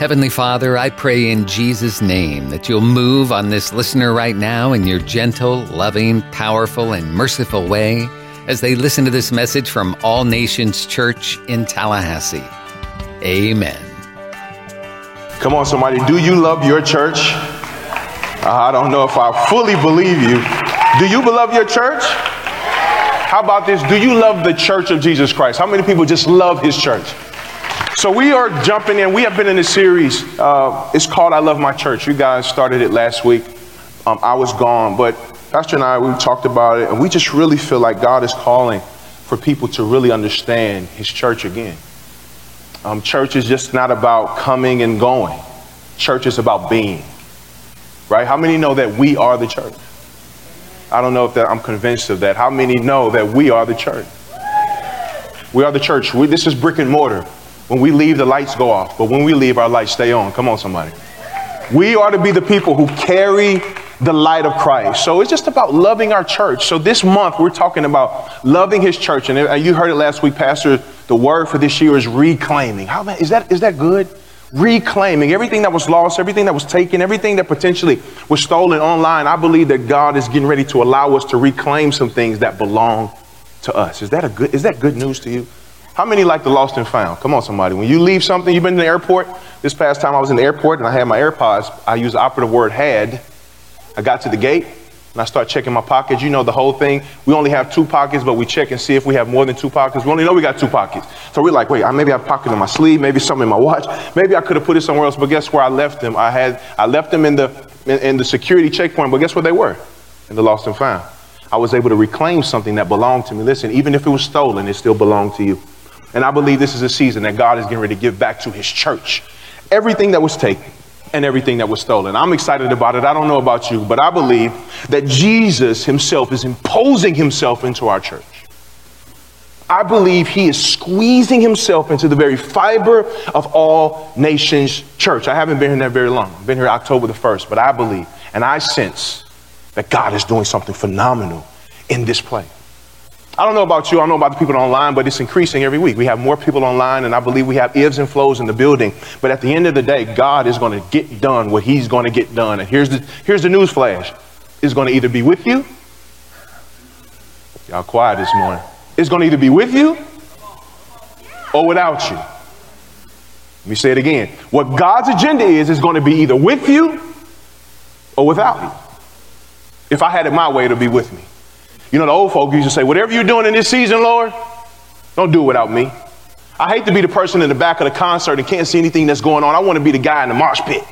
Heavenly Father, I pray in Jesus' name that you'll move on this listener right now in your gentle, loving, powerful, and merciful way as they listen to this message from All Nations Church in Tallahassee. Amen. Come on, somebody. Do you love your church? Uh, I don't know if I fully believe you. Do you love your church? How about this? Do you love the church of Jesus Christ? How many people just love his church? So we are jumping in. We have been in a series. Uh, it's called I Love My Church. You guys started it last week. Um, I was gone, but Pastor and I, we talked about it, and we just really feel like God is calling for people to really understand his church again. Um, church is just not about coming and going. Church is about being. Right? How many know that we are the church? I don't know if that I'm convinced of that. How many know that we are the church? We are the church. We, this is brick and mortar. When we leave, the lights go off, but when we leave, our lights stay on. Come on, somebody. We are to be the people who carry the light of Christ. So it's just about loving our church. So this month, we're talking about loving his church. And uh, you heard it last week, Pastor. The word for this year is reclaiming. How is that, is that good? Reclaiming everything that was lost, everything that was taken, everything that potentially was stolen online. I believe that God is getting ready to allow us to reclaim some things that belong to us. Is that a good, is that good news to you? How many like the lost and found? Come on, somebody. When you leave something, you've been in the airport. This past time I was in the airport and I had my AirPods. I used the operative word had. I got to the gate and I start checking my pockets. You know the whole thing. We only have two pockets, but we check and see if we have more than two pockets. We only know we got two pockets. So we're like, wait, I maybe have a pocket in my sleeve, maybe something in my watch. Maybe I could have put it somewhere else, but guess where I left them? I had I left them in the in, in the security checkpoint, but guess where they were? In the lost and found. I was able to reclaim something that belonged to me. Listen, even if it was stolen, it still belonged to you. And I believe this is a season that God is getting ready to give back to his church everything that was taken and everything that was stolen. I'm excited about it. I don't know about you, but I believe that Jesus himself is imposing himself into our church. I believe he is squeezing himself into the very fiber of all nations church. I haven't been here that very long. I've been here October the 1st, but I believe and I sense that God is doing something phenomenal in this place. I don't know about you, I don't know about the people online, but it's increasing every week. We have more people online, and I believe we have ebbs and flows in the building. But at the end of the day, God is going to get done what He's going to get done. And here's the, here's the news flash it's going to either be with you, y'all quiet this morning, it's going to either be with you or without you. Let me say it again. What God's agenda is, is going to be either with you or without you. If I had it my way, it'll be with me. You know, the old folk used to say, whatever you're doing in this season, Lord, don't do it without me. I hate to be the person in the back of the concert and can't see anything that's going on. I want to be the guy in the mosh pit.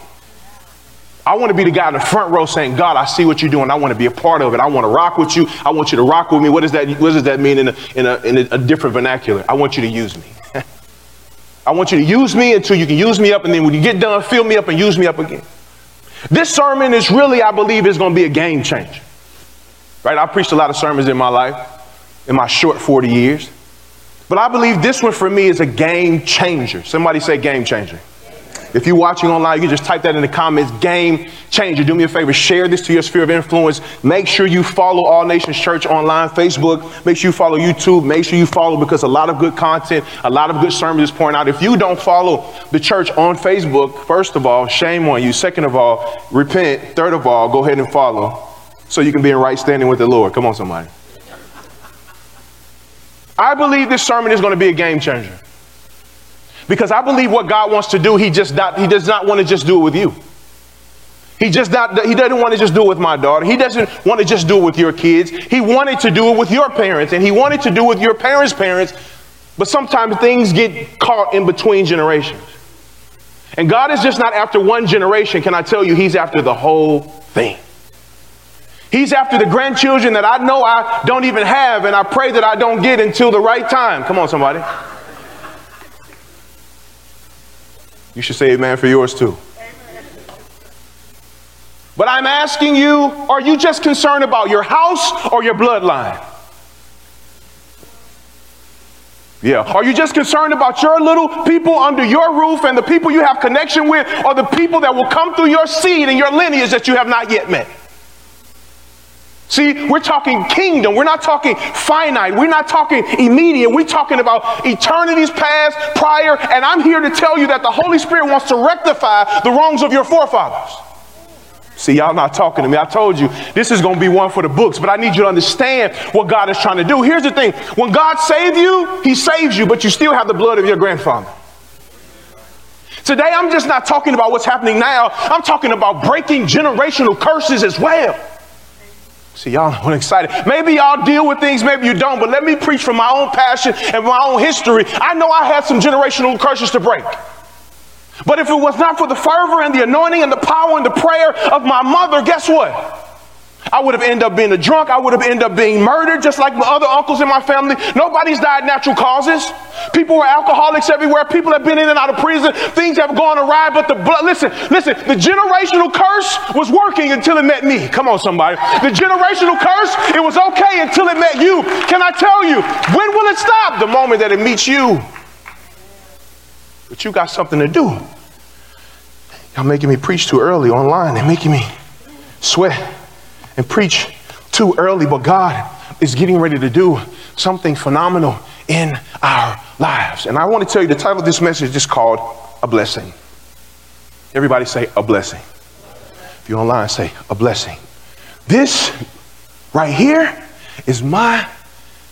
I want to be the guy in the front row saying, God, I see what you're doing. I want to be a part of it. I want to rock with you. I want you to rock with me. What does that, what does that mean in a, in a, in a, a different vernacular? I want you to use me. I want you to use me until you can use me up. And then when you get done, fill me up and use me up again. This sermon is really, I believe, is going to be a game changer. Right? I preached a lot of sermons in my life, in my short 40 years. But I believe this one for me is a game changer. Somebody say game changer. If you're watching online, you just type that in the comments, game changer. Do me a favor, share this to your sphere of influence. Make sure you follow All Nations Church online, Facebook. Make sure you follow YouTube. Make sure you follow because a lot of good content, a lot of good sermons is pouring out. If you don't follow the church on Facebook, first of all, shame on you. Second of all, repent. Third of all, go ahead and follow so you can be in right standing with the Lord. Come on, somebody. I believe this sermon is going to be a game changer. Because I believe what God wants to do, he just not, he does not want to just do it with you. He just not, he doesn't want to just do it with my daughter. He doesn't want to just do it with your kids. He wanted to do it with your parents and he wanted to do it with your parents' parents. But sometimes things get caught in between generations. And God is just not after one generation. Can I tell you, he's after the whole thing. He's after the grandchildren that I know I don't even have, and I pray that I don't get until the right time. Come on, somebody. You should say amen for yours too. But I'm asking you are you just concerned about your house or your bloodline? Yeah. Are you just concerned about your little people under your roof and the people you have connection with, or the people that will come through your seed and your lineage that you have not yet met? See, we're talking kingdom. We're not talking finite. We're not talking immediate. We're talking about eternities past, prior. And I'm here to tell you that the Holy Spirit wants to rectify the wrongs of your forefathers. See, y'all not talking to me. I told you this is going to be one for the books, but I need you to understand what God is trying to do. Here's the thing when God saves you, He saves you, but you still have the blood of your grandfather. Today, I'm just not talking about what's happening now, I'm talking about breaking generational curses as well. See, y'all are excited. Maybe y'all deal with things, maybe you don't, but let me preach from my own passion and my own history. I know I had some generational curses to break. But if it was not for the fervor and the anointing and the power and the prayer of my mother, guess what? I would have ended up being a drunk. I would have ended up being murdered, just like my other uncles in my family. Nobody's died natural causes. People were alcoholics everywhere. People have been in and out of prison. Things have gone awry, but the blood, listen, listen, the generational curse was working until it met me. Come on, somebody. The generational curse, it was okay until it met you. Can I tell you, when will it stop? The moment that it meets you. But you got something to do. Y'all making me preach too early online. They're making me sweat and preach too early, but God is getting ready to do something phenomenal in our lives. And I want to tell you the title of this message is called A Blessing. Everybody say, A Blessing. If you're online, say, A Blessing. This right here is my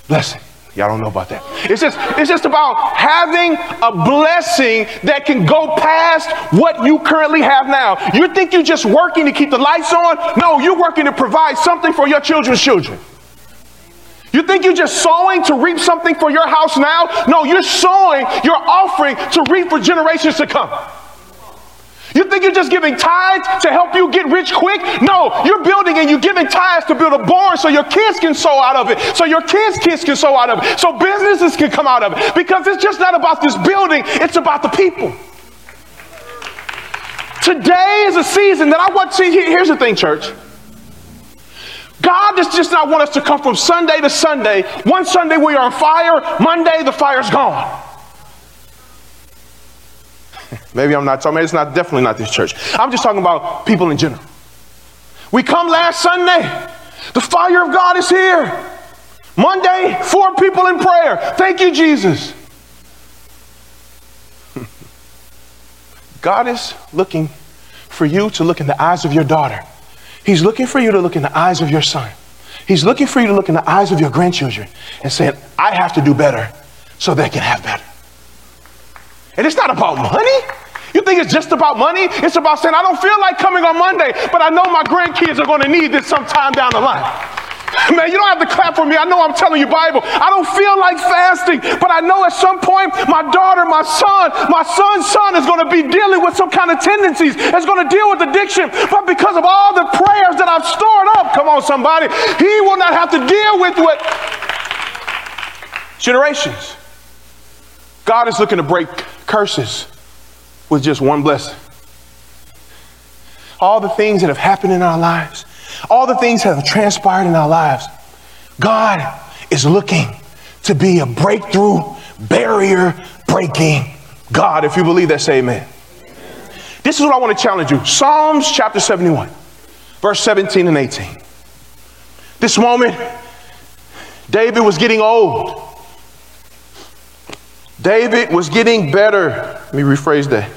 blessing. Y'all don't know about that. It's just, it's just about having a blessing that can go past what you currently have now. You think you're just working to keep the lights on? No, you're working to provide something for your children's children. You think you're just sowing to reap something for your house now? No, you're sowing, you're offering to reap for generations to come. You think you're just giving tithes to help you get rich quick? No, you're building and you're giving tithes to build a barn so your kids can sow out of it, so your kids' kids can sow out of it, so businesses can come out of it. Because it's just not about this building, it's about the people. Today is a season that I want to see. Here's the thing, church. God does just not want us to come from Sunday to Sunday. One Sunday we are on fire, Monday the fire's gone. Maybe I'm not talking, it's not definitely not this church. I'm just talking about people in general. We come last Sunday, the fire of God is here. Monday, four people in prayer. Thank you, Jesus. God is looking for you to look in the eyes of your daughter. He's looking for you to look in the eyes of your son. He's looking for you to look in the eyes of your grandchildren and saying, I have to do better so they can have better. And it's not about money. You think it's just about money? It's about saying, I don't feel like coming on Monday, but I know my grandkids are going to need this sometime down the line. Man, you don't have to clap for me. I know I'm telling you Bible. I don't feel like fasting, but I know at some point my daughter, my son, my son's son is going to be dealing with some kind of tendencies. It's going to deal with addiction. But because of all the prayers that I've stored up, come on, somebody, he will not have to deal with what generations. God is looking to break curses with just one blessing. All the things that have happened in our lives, all the things that have transpired in our lives, God is looking to be a breakthrough, barrier breaking God. If you believe that, say amen. This is what I want to challenge you Psalms chapter 71, verse 17 and 18. This moment, David was getting old. David was getting better. Let me rephrase that.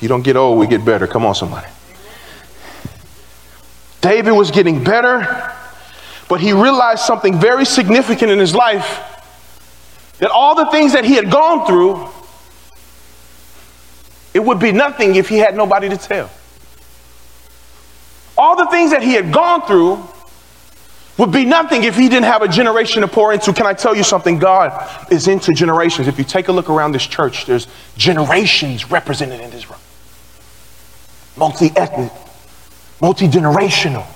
You don't get old, we get better. Come on, somebody. David was getting better, but he realized something very significant in his life that all the things that he had gone through, it would be nothing if he had nobody to tell. All the things that he had gone through, would be nothing if he didn't have a generation to pour into. Can I tell you something? God is into generations. If you take a look around this church, there's generations represented in this room. Multi ethnic, multi generational.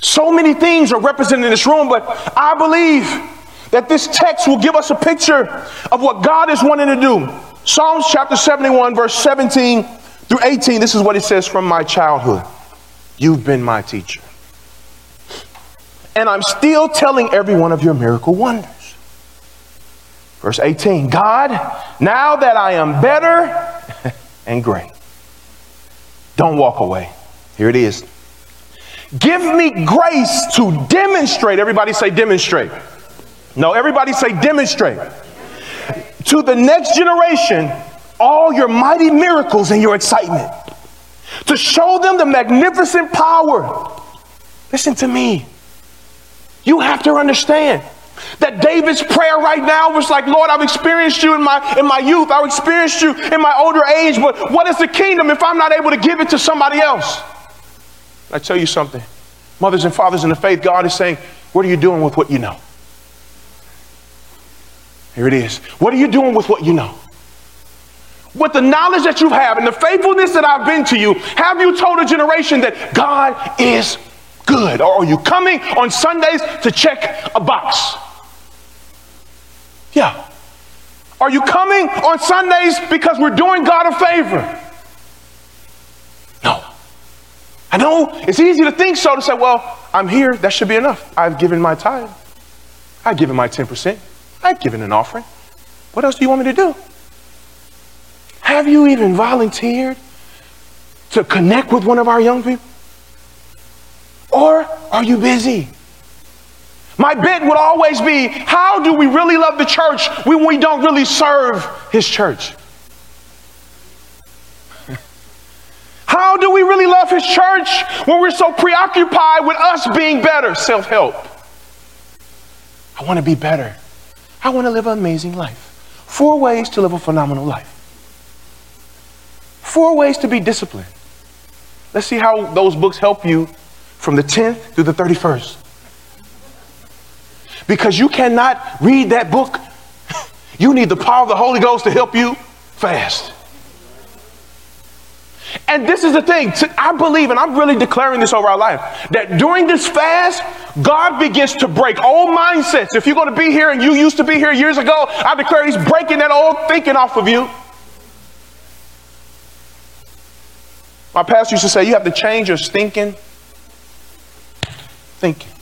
So many things are represented in this room, but I believe that this text will give us a picture of what God is wanting to do. Psalms chapter 71, verse 17 through 18, this is what it says from my childhood. You've been my teacher and I'm still telling every one of your miracle wonders. Verse 18 God, now that I am better and great, don't walk away. Here it is. Give me grace to demonstrate. Everybody say demonstrate. No, everybody say demonstrate. To the next generation, all your mighty miracles and your excitement. To show them the magnificent power. Listen to me. You have to understand that David's prayer right now was like, Lord, I've experienced you in my, in my youth. I've experienced you in my older age, but what is the kingdom if I'm not able to give it to somebody else? I tell you something. Mothers and fathers in the faith, God is saying, what are you doing with what you know? Here it is. What are you doing with what you know? With the knowledge that you have and the faithfulness that I've been to you, have you told a generation that God is good? Or are you coming on Sundays to check a box? Yeah. Are you coming on Sundays because we're doing God a favor? No. I know it's easy to think so to say, well, I'm here, that should be enough. I've given my time. I've given my 10%. I've given an offering. What else do you want me to do? Have you even volunteered to connect with one of our young people? Are you busy? My bit would always be how do we really love the church when we don't really serve his church? How do we really love his church when we're so preoccupied with us being better? Self help. I want to be better. I want to live an amazing life. Four ways to live a phenomenal life. Four ways to be disciplined. Let's see how those books help you from the 10th through the 31st. Because you cannot read that book. You need the power of the Holy Ghost to help you fast. And this is the thing, I believe, and I'm really declaring this over our life, that during this fast, God begins to break old mindsets. If you're going to be here and you used to be here years ago, I declare He's breaking that old thinking off of you. My pastor used to say, You have to change your stinking thinking.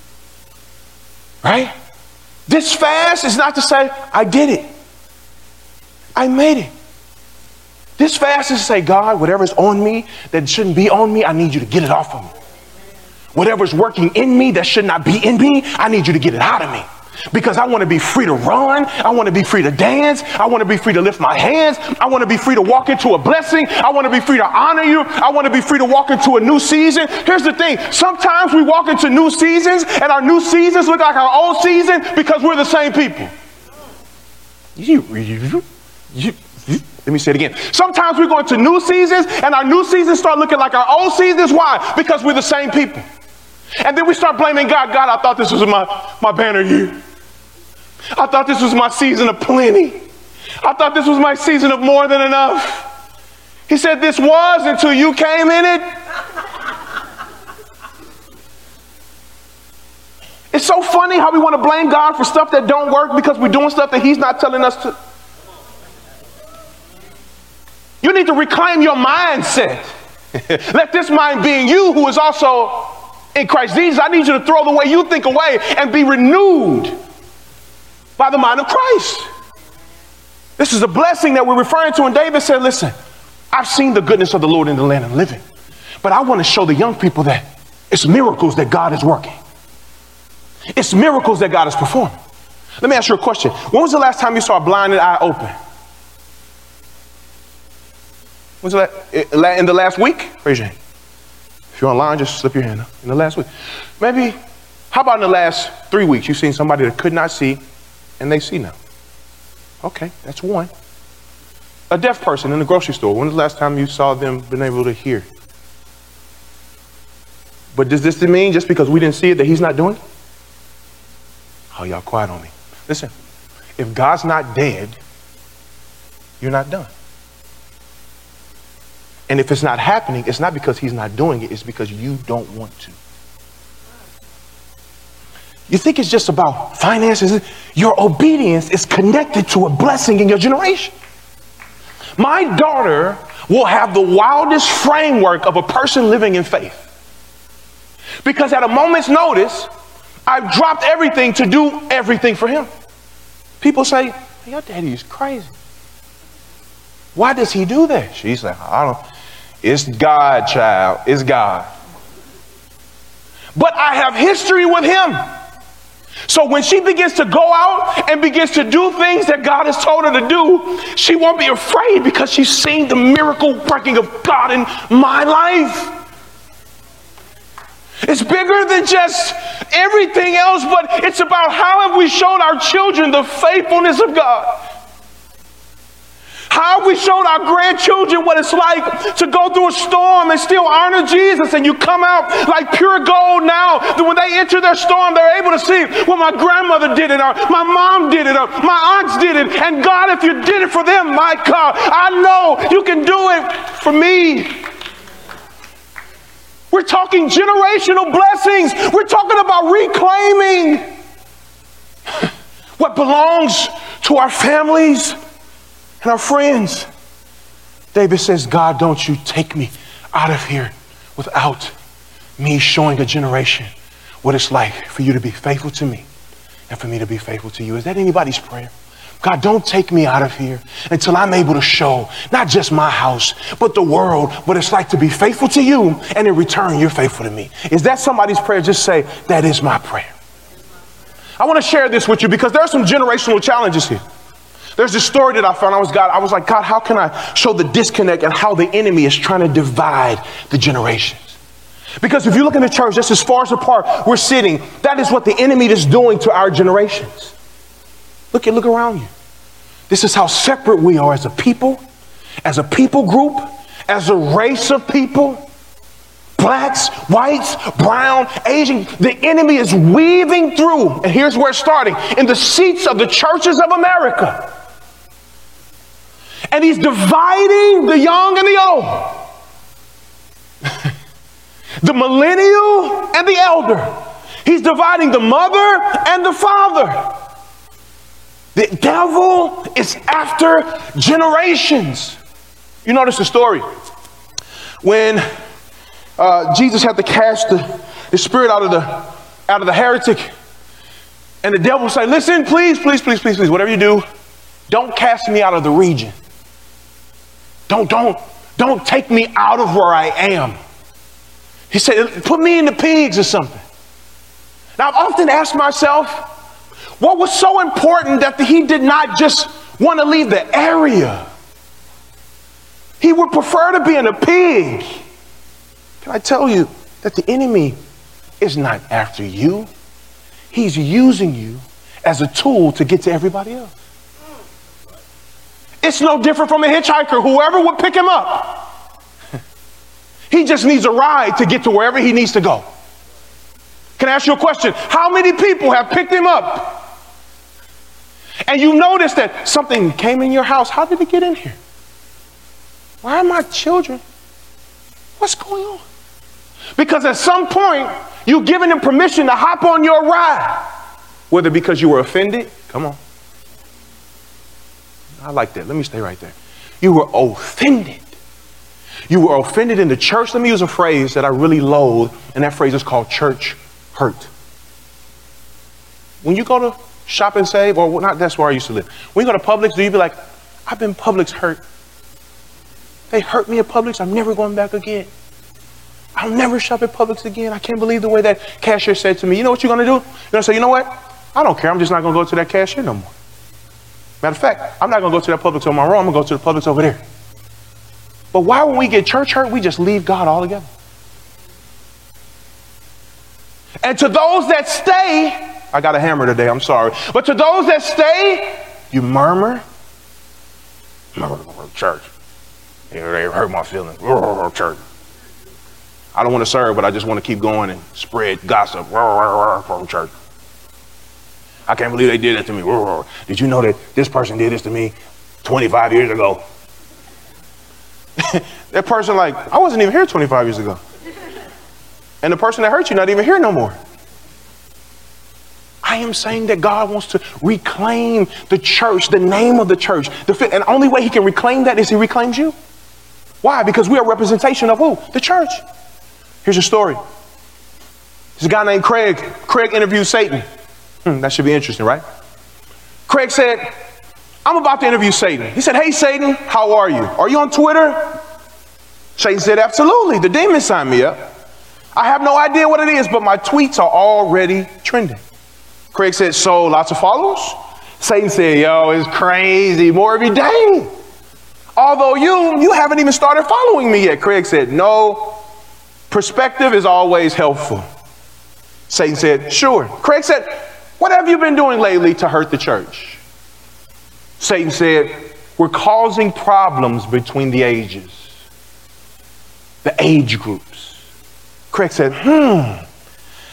Right? This fast is not to say, I did it, I made it. This fast is to say, God, whatever's on me that shouldn't be on me, I need you to get it off of me. Whatever's working in me that should not be in me, I need you to get it out of me. Because I want to be free to run. I want to be free to dance. I want to be free to lift my hands. I want to be free to walk into a blessing. I want to be free to honor you. I want to be free to walk into a new season. Here's the thing sometimes we walk into new seasons and our new seasons look like our old season because we're the same people. Let me say it again. Sometimes we go into new seasons and our new seasons start looking like our old seasons. Why? Because we're the same people. And then we start blaming God. God, I thought this was my, my banner year. I thought this was my season of plenty. I thought this was my season of more than enough. He said, This was until you came in it. It's so funny how we want to blame God for stuff that don't work because we're doing stuff that He's not telling us to. You need to reclaim your mindset. Let this mind be in you who is also in Christ Jesus. I need you to throw the way you think away and be renewed by the mind of Christ. This is a blessing that we're referring to. And David said, Listen, I've seen the goodness of the Lord in the land of living, but I want to show the young people that it's miracles that God is working, it's miracles that God is performing. Let me ask you a question. When was the last time you saw a blinded eye open? Was that in the last week? Raise your hand. If you're online, just slip your hand up. In the last week. Maybe, how about in the last three weeks? You've seen somebody that could not see and they see now. Okay, that's one. A deaf person in the grocery store. When was the last time you saw them been able to hear? But does this mean just because we didn't see it that he's not doing it? Oh, y'all quiet on me. Listen, if God's not dead, you're not done. And if it's not happening, it's not because he's not doing it, it's because you don't want to. You think it's just about finances? Your obedience is connected to a blessing in your generation. My daughter will have the wildest framework of a person living in faith. Because at a moment's notice, I've dropped everything to do everything for him. People say, Your daddy is crazy. Why does he do that? She's like, I don't. It's God, child. It's God. but I have history with him. So when she begins to go out and begins to do things that God has told her to do, she won't be afraid because she's seen the miracle working of God in my life. It's bigger than just everything else, but it's about how have we shown our children the faithfulness of God. How we shown our grandchildren what it's like to go through a storm and still honor Jesus and you come out like pure gold now that when they enter their storm, they're able to see, well, my grandmother did it, or my mom did it, or my aunts did it. And God, if you did it for them, my God, I know you can do it for me. We're talking generational blessings. We're talking about reclaiming what belongs to our families and our friends. David says, God, don't you take me out of here without me showing a generation what it's like for you to be faithful to me and for me to be faithful to you. Is that anybody's prayer? God, don't take me out of here until I'm able to show not just my house, but the world what it's like to be faithful to you, and in return, you're faithful to me. Is that somebody's prayer? Just say, That is my prayer. I want to share this with you because there are some generational challenges here. There's this story that I found. I was God. I was like, God, how can I show the disconnect and how the enemy is trying to divide the generations? Because if you look in the church, that's as far as apart we're sitting, that is what the enemy is doing to our generations. Look at look around you. This is how separate we are as a people, as a people group, as a race of people. Blacks, whites, brown, Asian. The enemy is weaving through, and here's where it's starting in the seats of the churches of America and he's dividing the young and the old, the millennial and the elder. He's dividing the mother and the father. The devil is after generations. You notice the story. When uh, Jesus had to cast the, the spirit out of the out of the heretic, and the devil said, Listen, please, please, please, please, please, whatever you do, don't cast me out of the region. Don't, don't, don't take me out of where I am. He said, put me in the pigs or something. Now, I've often asked myself, what was so important that he did not just want to leave the area? He would prefer to be in a pig. Can I tell you that the enemy is not after you? He's using you as a tool to get to everybody else. It's no different from a hitchhiker, whoever would pick him up. he just needs a ride to get to wherever he needs to go. Can I ask you a question? How many people have picked him up? And you notice that something came in your house. How did it get in here? Why are my children? What's going on? Because at some point, you've given him permission to hop on your ride. Whether because you were offended, come on. I like that. Let me stay right there. You were offended. You were offended in the church. Let me use a phrase that I really loathe, and that phrase is called church hurt. When you go to shop and save, or not, that's where I used to live. When you go to Publix, do you be like, I've been Publix hurt. They hurt me at Publix. I'm never going back again. I'll never shop at Publix again. I can't believe the way that cashier said to me, you know what you're going to do? You're going to say, you know what? I don't care. I'm just not going to go to that cashier no more. Matter of fact, I'm not going to go to that Publix on my own. I'm going to go to the Publix over there. But why, when we get church hurt, we just leave God altogether? And to those that stay, I got a hammer today, I'm sorry. But to those that stay, you murmur. Church. They hurt my feelings. Church. I don't want to serve, but I just want to keep going and spread gossip church. I can't believe they did that to me. Did you know that this person did this to me 25 years ago? that person, like, I wasn't even here 25 years ago. And the person that hurt you, not even here no more. I am saying that God wants to reclaim the church, the name of the church. The, and the only way he can reclaim that is he reclaims you. Why? Because we are representation of who? The church. Here's a story. There's a guy named Craig. Craig interviewed Satan. Hmm, that should be interesting, right? Craig said, I'm about to interview Satan. He said, Hey, Satan, how are you? Are you on Twitter? Satan said, Absolutely. The demon signed me up. I have no idea what it is, but my tweets are already trending. Craig said, So lots of followers? Satan said, Yo, it's crazy. More every day. Although you, you haven't even started following me yet. Craig said, No, perspective is always helpful. Satan said, Sure. Craig said, What have you been doing lately to hurt the church? Satan said, We're causing problems between the ages, the age groups. Craig said, Hmm.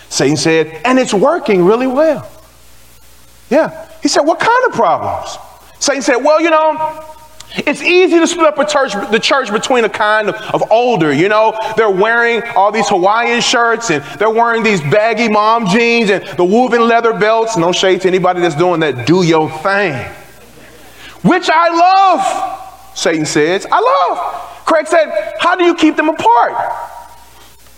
Satan said, And it's working really well. Yeah. He said, What kind of problems? Satan said, Well, you know, it's easy to split up a church, the church between a kind of, of, older, you know, they're wearing all these Hawaiian shirts and they're wearing these baggy mom jeans and the woven leather belts. No shade to anybody that's doing that. Do your thing. Which I love, Satan says. I love. Craig said, How do you keep them apart?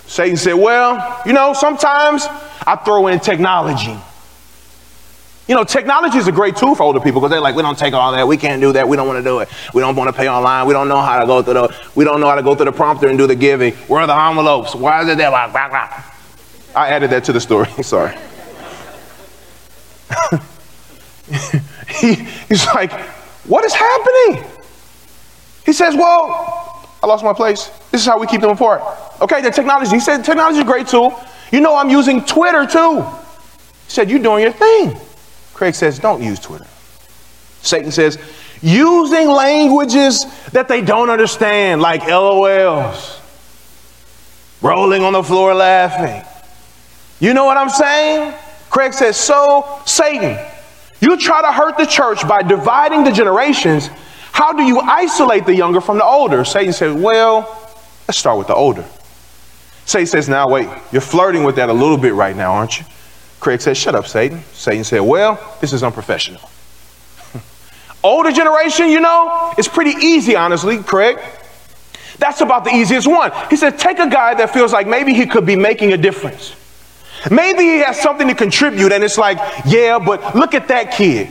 Satan said, Well, you know, sometimes I throw in technology. You know, technology is a great tool for older people because they're like, we don't take all that, we can't do that, we don't want to do it, we don't want to pay online, we don't know how to go through the, we don't know how to go through the prompter and do the giving. Where are the envelopes? Why is it there? Blah, blah, blah. I added that to the story. Sorry. he, he's like, what is happening? He says, well, I lost my place. This is how we keep them apart. Okay, the technology. He said, technology is a great tool. You know, I'm using Twitter too. He said, you're doing your thing. Craig says, don't use Twitter. Satan says, using languages that they don't understand, like LOLs, rolling on the floor laughing. You know what I'm saying? Craig says, so Satan, you try to hurt the church by dividing the generations. How do you isolate the younger from the older? Satan says, well, let's start with the older. Satan says, now wait, you're flirting with that a little bit right now, aren't you? Craig said, Shut up, Satan. Satan said, Well, this is unprofessional. Older generation, you know, it's pretty easy, honestly, Craig. That's about the easiest one. He said, Take a guy that feels like maybe he could be making a difference. Maybe he has something to contribute, and it's like, Yeah, but look at that kid.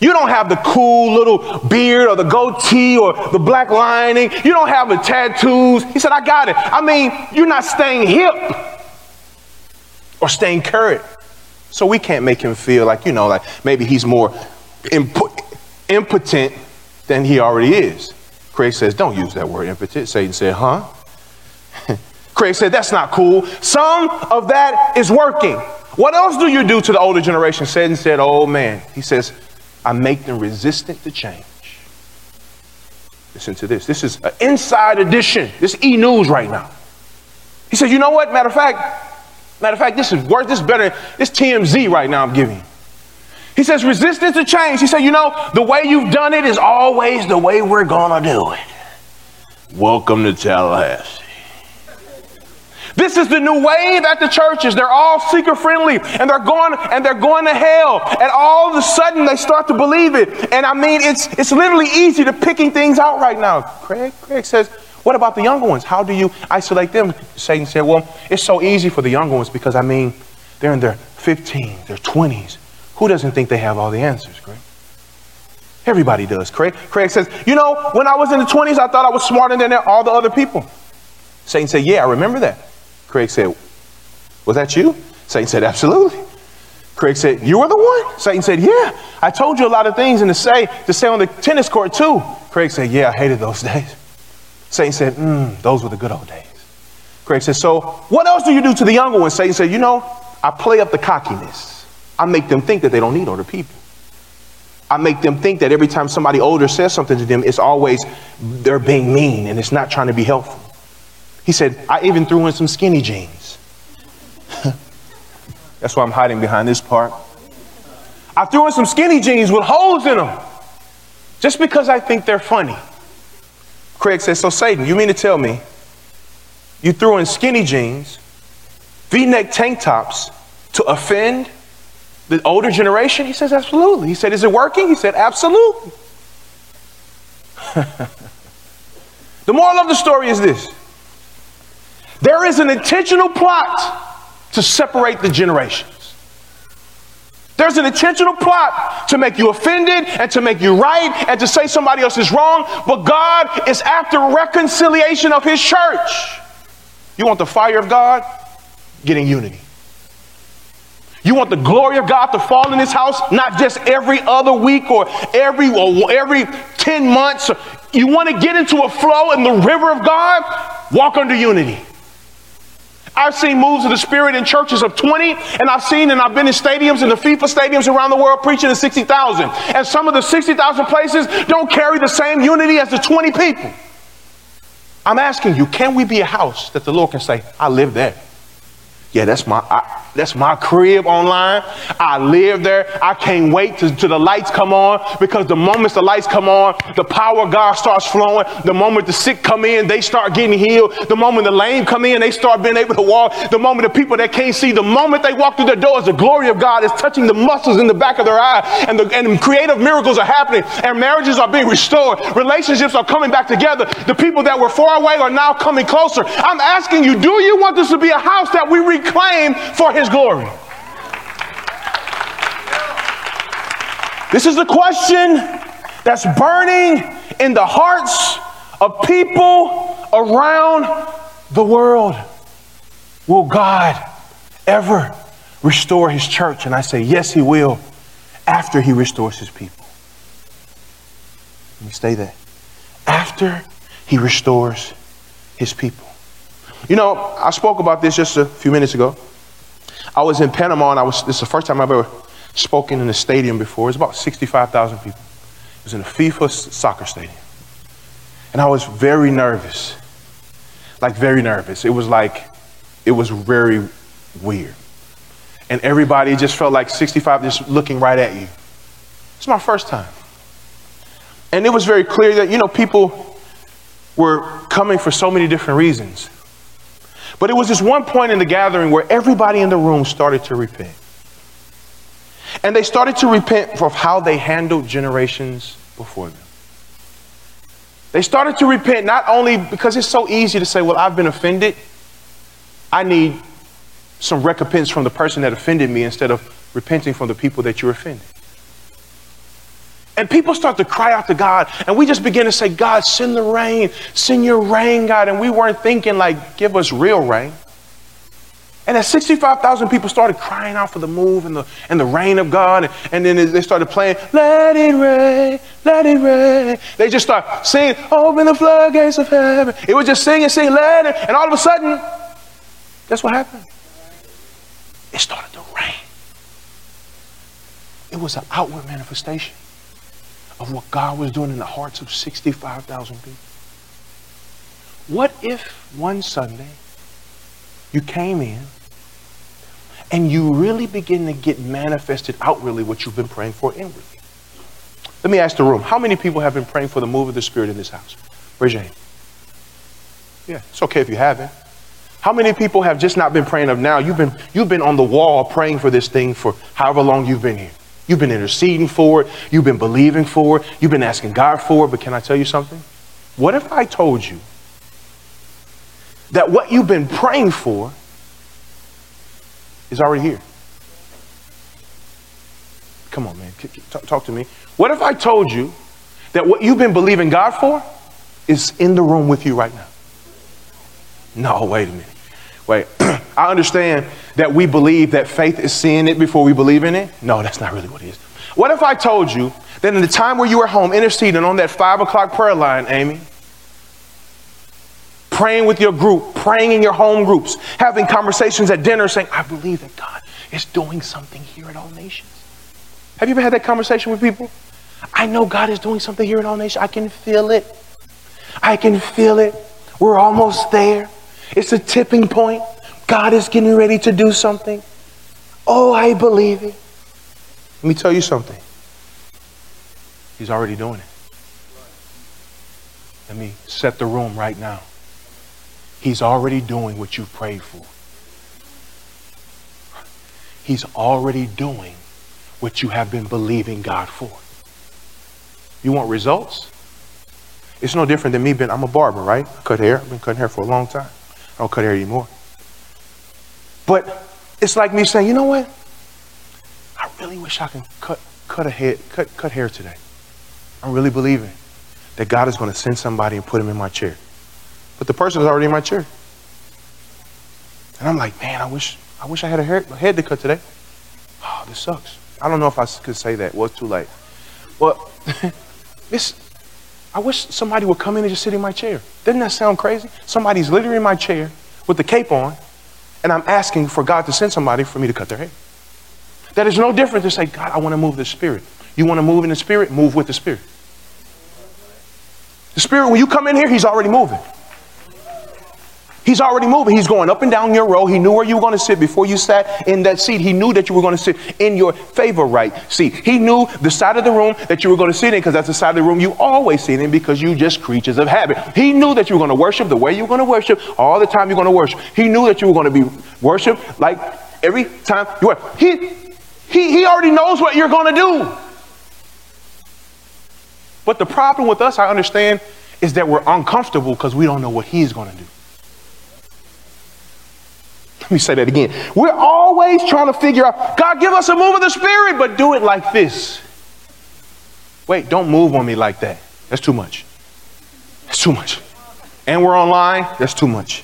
You don't have the cool little beard or the goatee or the black lining. You don't have the tattoos. He said, I got it. I mean, you're not staying hip or staying current. So we can't make him feel like, you know, like maybe he's more imp- impotent than he already is. Craig says, don't use that word impotent. Satan said, huh? Craig said, that's not cool. Some of that is working. What else do you do to the older generation? Satan said, oh man. He says, I make them resistant to change. Listen to this. This is an inside edition. This E News right now. He said, you know what? Matter of fact, Matter of fact, this is worth, this is better, this TMZ right now I'm giving. He says, resistance to change. He said, you know, the way you've done it is always the way we're gonna do it. Welcome to Tallahassee. This is the new wave at the churches. They're all seeker friendly and they're going and they're going to hell. And all of a sudden they start to believe it. And I mean it's it's literally easy to picking things out right now. Craig, Craig says, what about the younger ones? How do you isolate them? Satan said, Well, it's so easy for the younger ones because, I mean, they're in their 15s, their 20s. Who doesn't think they have all the answers, Craig? Everybody does, Craig. Craig says, You know, when I was in the 20s, I thought I was smarter than all the other people. Satan said, Yeah, I remember that. Craig said, Was that you? Satan said, Absolutely. Craig said, You were the one? Satan said, Yeah. I told you a lot of things and to say to say on the tennis court too. Craig said, Yeah, I hated those days. Satan said, mm, those were the good old days. Craig said, so what else do you do to the younger ones? Satan said, you know, I play up the cockiness. I make them think that they don't need older people. I make them think that every time somebody older says something to them, it's always they're being mean and it's not trying to be helpful. He said, I even threw in some skinny jeans. That's why I'm hiding behind this part. I threw in some skinny jeans with holes in them just because I think they're funny. Craig says, So, Satan, you mean to tell me you threw in skinny jeans, v neck tank tops to offend the older generation? He says, Absolutely. He said, Is it working? He said, Absolutely. the moral of the story is this there is an intentional plot to separate the generations. There's an intentional plot to make you offended and to make you right and to say somebody else is wrong, but God is after reconciliation of his church. You want the fire of God? getting unity. You want the glory of God to fall in this house, not just every other week or every or every 10 months. You want to get into a flow in the river of God? Walk under unity. I've seen moves of the Spirit in churches of 20, and I've seen and I've been in stadiums, in the FIFA stadiums around the world preaching to 60,000. And some of the 60,000 places don't carry the same unity as the 20 people. I'm asking you, can we be a house that the Lord can say, I live there? Yeah, that's my I, that's my crib online. I live there. I can't wait to, to the lights come on because the moment the lights come on, the power of God starts flowing. The moment the sick come in, they start getting healed. The moment the lame come in, they start being able to walk. The moment the people that can't see, the moment they walk through the doors, the glory of God is touching the muscles in the back of their eye, and the and creative miracles are happening, and marriages are being restored. Relationships are coming back together. The people that were far away are now coming closer. I'm asking you, do you want this to be a house that we reclaim for his glory? This is the question that's burning in the hearts of people around the world. Will God ever restore his church? And I say, yes, he will after he restores his people. Let me stay there. After he restores his people. You know, I spoke about this just a few minutes ago. I was in Panama, and I was. This is the first time I've ever spoken in a stadium before. It was about 65,000 people. It was in a FIFA soccer stadium, and I was very nervous, like very nervous. It was like, it was very weird, and everybody just felt like 65 just looking right at you. It's my first time, and it was very clear that you know people were coming for so many different reasons. But it was this one point in the gathering where everybody in the room started to repent. And they started to repent of how they handled generations before them. They started to repent not only because it's so easy to say, well, I've been offended. I need some recompense from the person that offended me instead of repenting from the people that you're offending. And people start to cry out to God, and we just begin to say, God, send the rain, send your rain, God. And we weren't thinking, like, give us real rain. And as 65,000 people started crying out for the move and the, and the rain of God, and, and then they started playing, Let it rain, let it rain. They just start singing, Open the floodgates of heaven. It was just singing, singing, let it. And all of a sudden, guess what happened? It started to rain. It was an outward manifestation of what God was doing in the hearts of 65,000 people. What if one Sunday you came in and you really begin to get manifested outwardly what you've been praying for inwardly? Let me ask the room how many people have been praying for the move of the Spirit in this house? Raise your hand. Yeah, it's okay if you haven't. How many people have just not been praying of now? You've been, you've been on the wall praying for this thing for however long you've been here. You've been interceding for it. You've been believing for it. You've been asking God for it. But can I tell you something? What if I told you that what you've been praying for is already here? Come on, man. Talk to me. What if I told you that what you've been believing God for is in the room with you right now? No, wait a minute. Wait. I understand that we believe that faith is seeing it before we believe in it. No, that's not really what it is. What if I told you that in the time where you were home interceding on that five o'clock prayer line, Amy, praying with your group, praying in your home groups, having conversations at dinner saying, I believe that God is doing something here at All Nations. Have you ever had that conversation with people? I know God is doing something here in All Nations. I can feel it. I can feel it. We're almost there. It's a tipping point. God is getting ready to do something. Oh, I believe it. Let me tell you something. He's already doing it. Let me set the room right now. He's already doing what you've prayed for. He's already doing what you have been believing God for. You want results? It's no different than me being, I'm a barber, right? I cut hair. I've been cutting hair for a long time. I don't cut hair anymore. But it's like me saying, you know what? I really wish I can cut, cut a head, cut, cut hair today. I'm really believing that God is going to send somebody and put him in my chair. But the person is already in my chair. And I'm like, man, I wish I wish I had a, hair, a head to cut today. Oh, this sucks. I don't know if I could say that. Well, it's too late. Well, this, I wish somebody would come in and just sit in my chair. Doesn't that sound crazy? Somebody's literally in my chair with the cape on, and I'm asking for God to send somebody for me to cut their hair. That is no different to say, God, I want to move the Spirit. You want to move in the Spirit? Move with the Spirit. The Spirit, when you come in here, He's already moving. He's already moving. He's going up and down your row. He knew where you were going to sit before you sat in that seat. He knew that you were going to sit in your favorite right seat. He knew the side of the room that you were going to sit in because that's the side of the room you always sit in because you just creatures of habit. He knew that you were going to worship the way you were going to worship all the time you're going to worship. He knew that you were going to be worshiped like every time you were. He, he, he already knows what you're going to do. But the problem with us, I understand, is that we're uncomfortable because we don't know what he's going to do. Let me say that again. We're always trying to figure out, God, give us a move of the Spirit, but do it like this. Wait, don't move on me like that. That's too much. That's too much. And we're online, that's too much.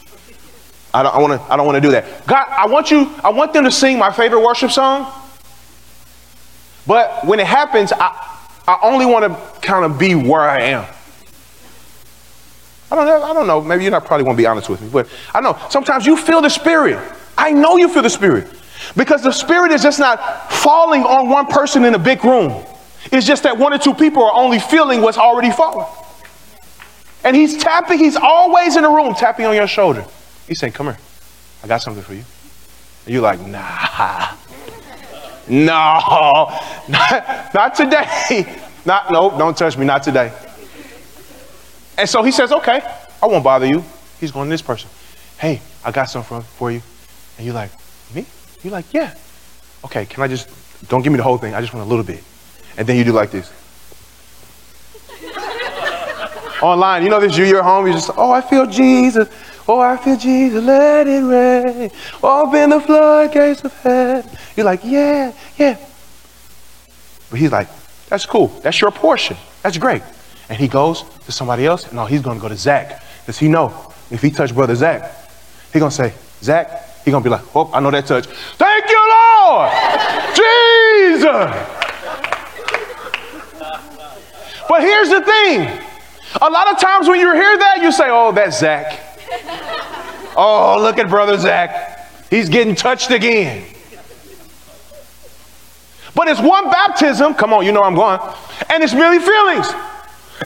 I don't, I wanna, I don't want to do that. God, I want you, I want them to sing my favorite worship song. But when it happens, I, I only want to kind of be where I am. I don't know, I don't know. Maybe you're not probably want to be honest with me, but I know sometimes you feel the spirit. I know you feel the spirit. Because the spirit is just not falling on one person in a big room. It's just that one or two people are only feeling what's already fallen. And he's tapping, he's always in the room tapping on your shoulder. He's saying, Come here, I got something for you. And you're like, Nah, no, not, not today. Not, no, don't touch me, not today. And so he says, okay, I won't bother you. He's going to this person. Hey, I got something for you. And you're like, me? You're like, yeah. Okay, can I just, don't give me the whole thing. I just want a little bit. And then you do like this. Online, you know this, you, you're home, you're just, oh, I feel Jesus. Oh, I feel Jesus, let it rain. Open the floodgates of heaven. You're like, yeah, yeah. But he's like, that's cool. That's your portion. That's great. And he goes to somebody else, no, he's going to go to Zach. Does he know if he touch brother Zach, he going to say, Zach, he going to be like, oh, I know that touch. Thank you, Lord. Jesus. But here's the thing. A lot of times when you hear that, you say, oh, that's Zach. Oh, look at brother Zach. He's getting touched again. But it's one baptism. Come on, you know I'm going. And it's merely feelings.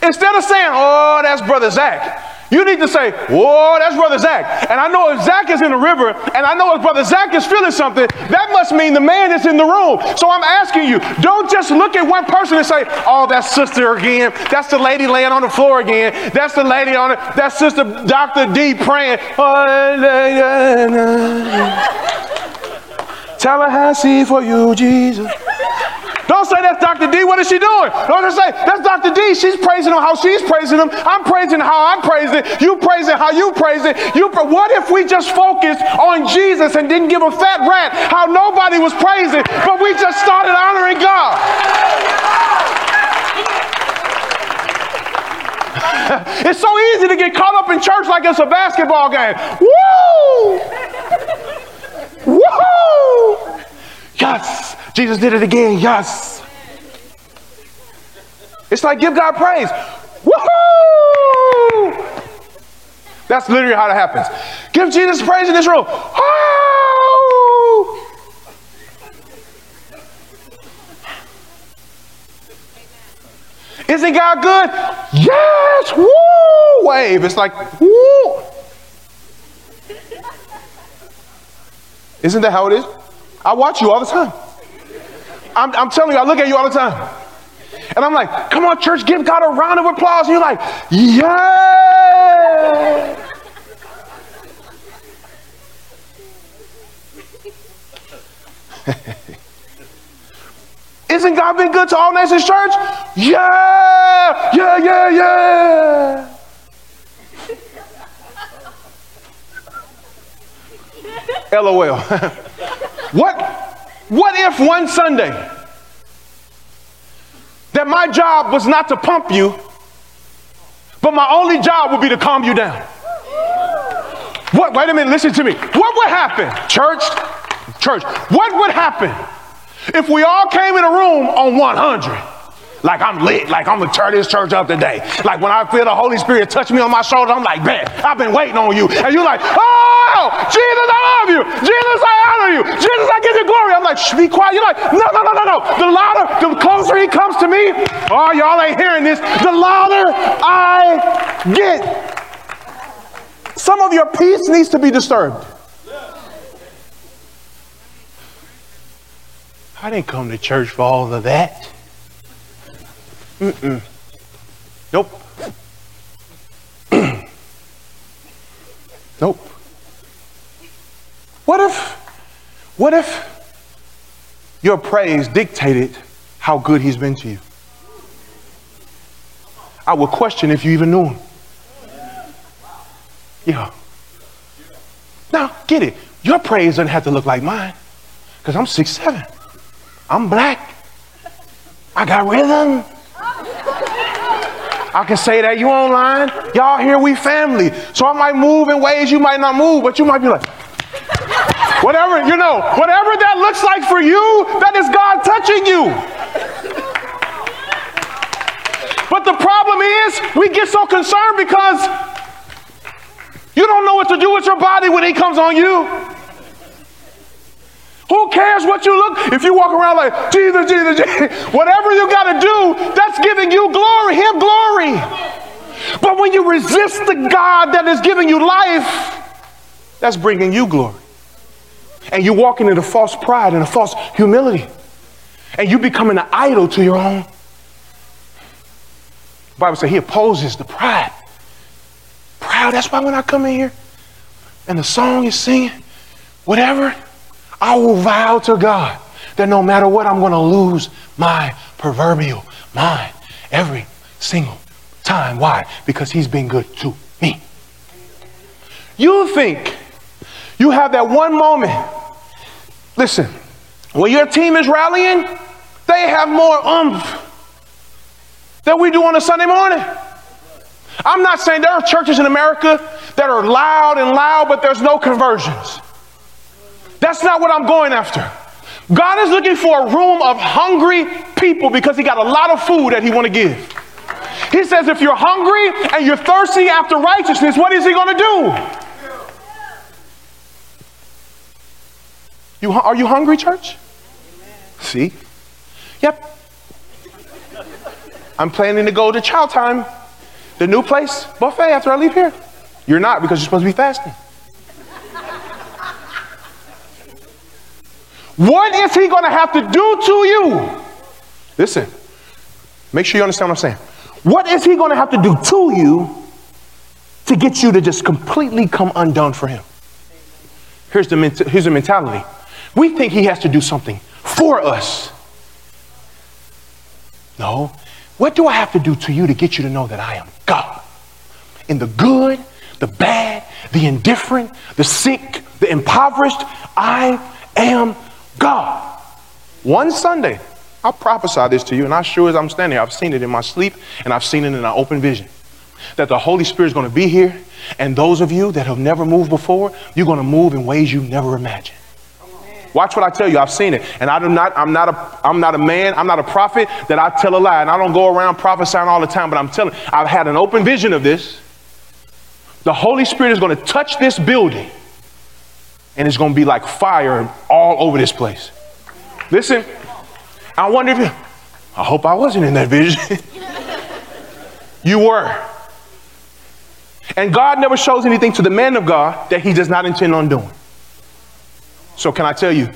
Instead of saying, oh, that's brother Zach, you need to say, whoa, that's brother Zach. And I know if Zach is in the river, and I know if brother Zach is feeling something, that must mean the man is in the room. So I'm asking you, don't just look at one person and say, oh, that's sister again. That's the lady laying on the floor again. That's the lady on it. That's sister Dr. D praying. Tallahassee for you, Jesus. Say that's Dr. D. What is she doing? Don't just say that's Dr. D. She's praising him how she's praising him. I'm praising how I'm praising. You praising how you praising. You. What if we just focused on Jesus and didn't give a fat rat how nobody was praising, but we just started honoring God? it's so easy to get caught up in church like it's a basketball game. Woo! Woo! Yes! Jesus did it again. Yes. It's like give God praise. Woohoo! That's literally how it happens. Give Jesus praise in this room. Woo! Isn't God good? Yes! Woo! Wave. It's like, woo! Isn't that how it is? I watch you all the time. I'm, I'm telling you, I look at you all the time. And I'm like, come on, church, give God a round of applause. And you're like, yeah. Isn't God been good to all nations church? Yeah, yeah, yeah, yeah. LOL. what what if one Sunday that my job was not to pump you, but my only job would be to calm you down? What, wait a minute, listen to me. What would happen, church? Church, what would happen if we all came in a room on 100? Like I'm lit, like I'm gonna turn this church up today. Like when I feel the Holy Spirit touch me on my shoulder, I'm like, man, I've been waiting on you. And you're like, oh, Jesus, I love you. Jesus, I honor you. Jesus, I give you glory. I'm like, Shh, be quiet. You're like, no, no, no, no, no. The louder, the closer he comes to me, oh, y'all ain't hearing this. The louder I get. Some of your peace needs to be disturbed. I didn't come to church for all of that. Mm-mm. Nope. nope. What if, what if your praise dictated how good he's been to you? I would question if you even knew him. Yeah. Now, get it. Your praise doesn't have to look like mine because I'm six seven. I'm black. I got rhythm. I can say that you online. Y'all here, we family. So I might move in ways you might not move, but you might be like, whatever, you know, whatever that looks like for you, that is God touching you. But the problem is, we get so concerned because you don't know what to do with your body when He comes on you. Who cares what you look? If you walk around like Jesus, Jesus, Jesus, whatever you got to do, that's giving you glory, Him glory. But when you resist the God that is giving you life, that's bringing you glory. And you're walking into false pride and a false humility. And you becoming an idol to your own. The Bible says He opposes the pride. Proud. That's why when I come in here and the song is singing, whatever. I will vow to God that no matter what, I'm going to lose my proverbial mind every single time. Why? Because He's been good to me. You think you have that one moment. Listen, when your team is rallying, they have more umph than we do on a Sunday morning. I'm not saying there are churches in America that are loud and loud, but there's no conversions. That's not what I'm going after. God is looking for a room of hungry people because he got a lot of food that he want to give. He says if you're hungry and you're thirsty after righteousness, what is he going to do? You, are you hungry, church? See? Yep. I'm planning to go to Chow Time, the new place, buffet, after I leave here. You're not because you're supposed to be fasting. What is he going to have to do to you? Listen, make sure you understand what I'm saying. What is he going to have to do to you to get you to just completely come undone for him? Here's the, here's the mentality we think he has to do something for us. No. What do I have to do to you to get you to know that I am God? In the good, the bad, the indifferent, the sick, the impoverished, I am God. One Sunday, I'll prophesy this to you, and I sure as I'm standing here, I've seen it in my sleep and I've seen it in an open vision. That the Holy Spirit is going to be here, and those of you that have never moved before, you're going to move in ways you never imagined. Watch what I tell you. I've seen it. And I do not, I'm not a I'm not a man, I'm not a prophet that I tell a lie. And I don't go around prophesying all the time, but I'm telling I've had an open vision of this. The Holy Spirit is going to touch this building and it's going to be like fire all over this place. Listen, I wonder if you, I hope I wasn't in that vision. you were. And God never shows anything to the man of God that he does not intend on doing. So, can I tell you,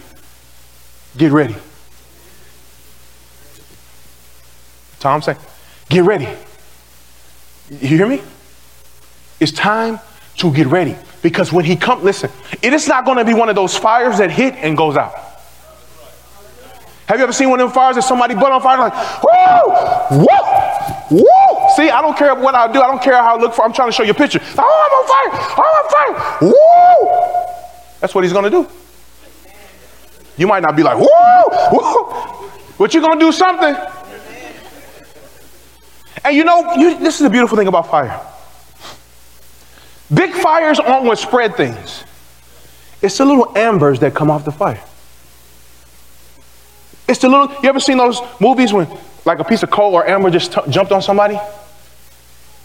get ready. Tom say, get ready. You hear me? It's time to get ready. Because when he comes, listen, it is not going to be one of those fires that hit and goes out. Have you ever seen one of them fires that somebody put on fire like, woo, woo, woo? See, I don't care what I do. I don't care how I look for. I'm trying to show you a picture. Oh, I'm on fire. Oh, I'm on fire. Woo. That's what he's going to do. You might not be like, woo, woo, but you're going to do something. And you know, you, this is the beautiful thing about fire. Big fires aren't what spread things. It's the little embers that come off the fire. It's the little, you ever seen those movies when like a piece of coal or amber just t- jumped on somebody?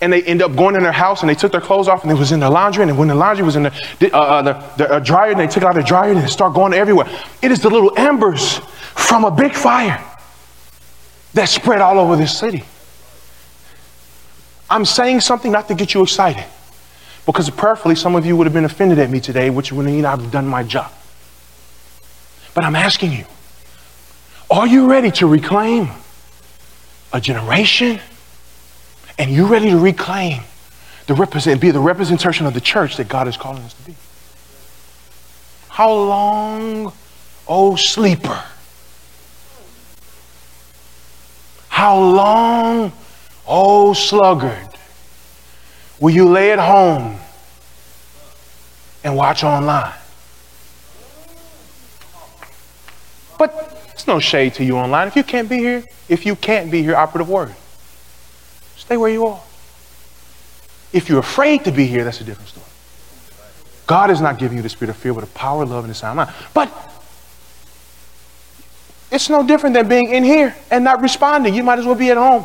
And they end up going in their house and they took their clothes off and it was in their laundry. And when the laundry was in the, uh, uh, the, the uh, dryer, and they took it out the dryer and it started going everywhere. It is the little embers from a big fire that spread all over this city. I'm saying something not to get you excited. Because prayerfully, some of you would have been offended at me today, which would mean I've done my job. But I'm asking you, are you ready to reclaim a generation? And you ready to reclaim the represent, be the representation of the church that God is calling us to be? How long, oh sleeper? How long, oh sluggard, will you lay at home and watch online? But it's no shade to you online. If you can't be here, if you can't be here, operative word. Stay where you are. If you're afraid to be here, that's a different story. God is not giving you the spirit of fear, but a power, love, and a sound mind. But it's no different than being in here and not responding. You might as well be at home.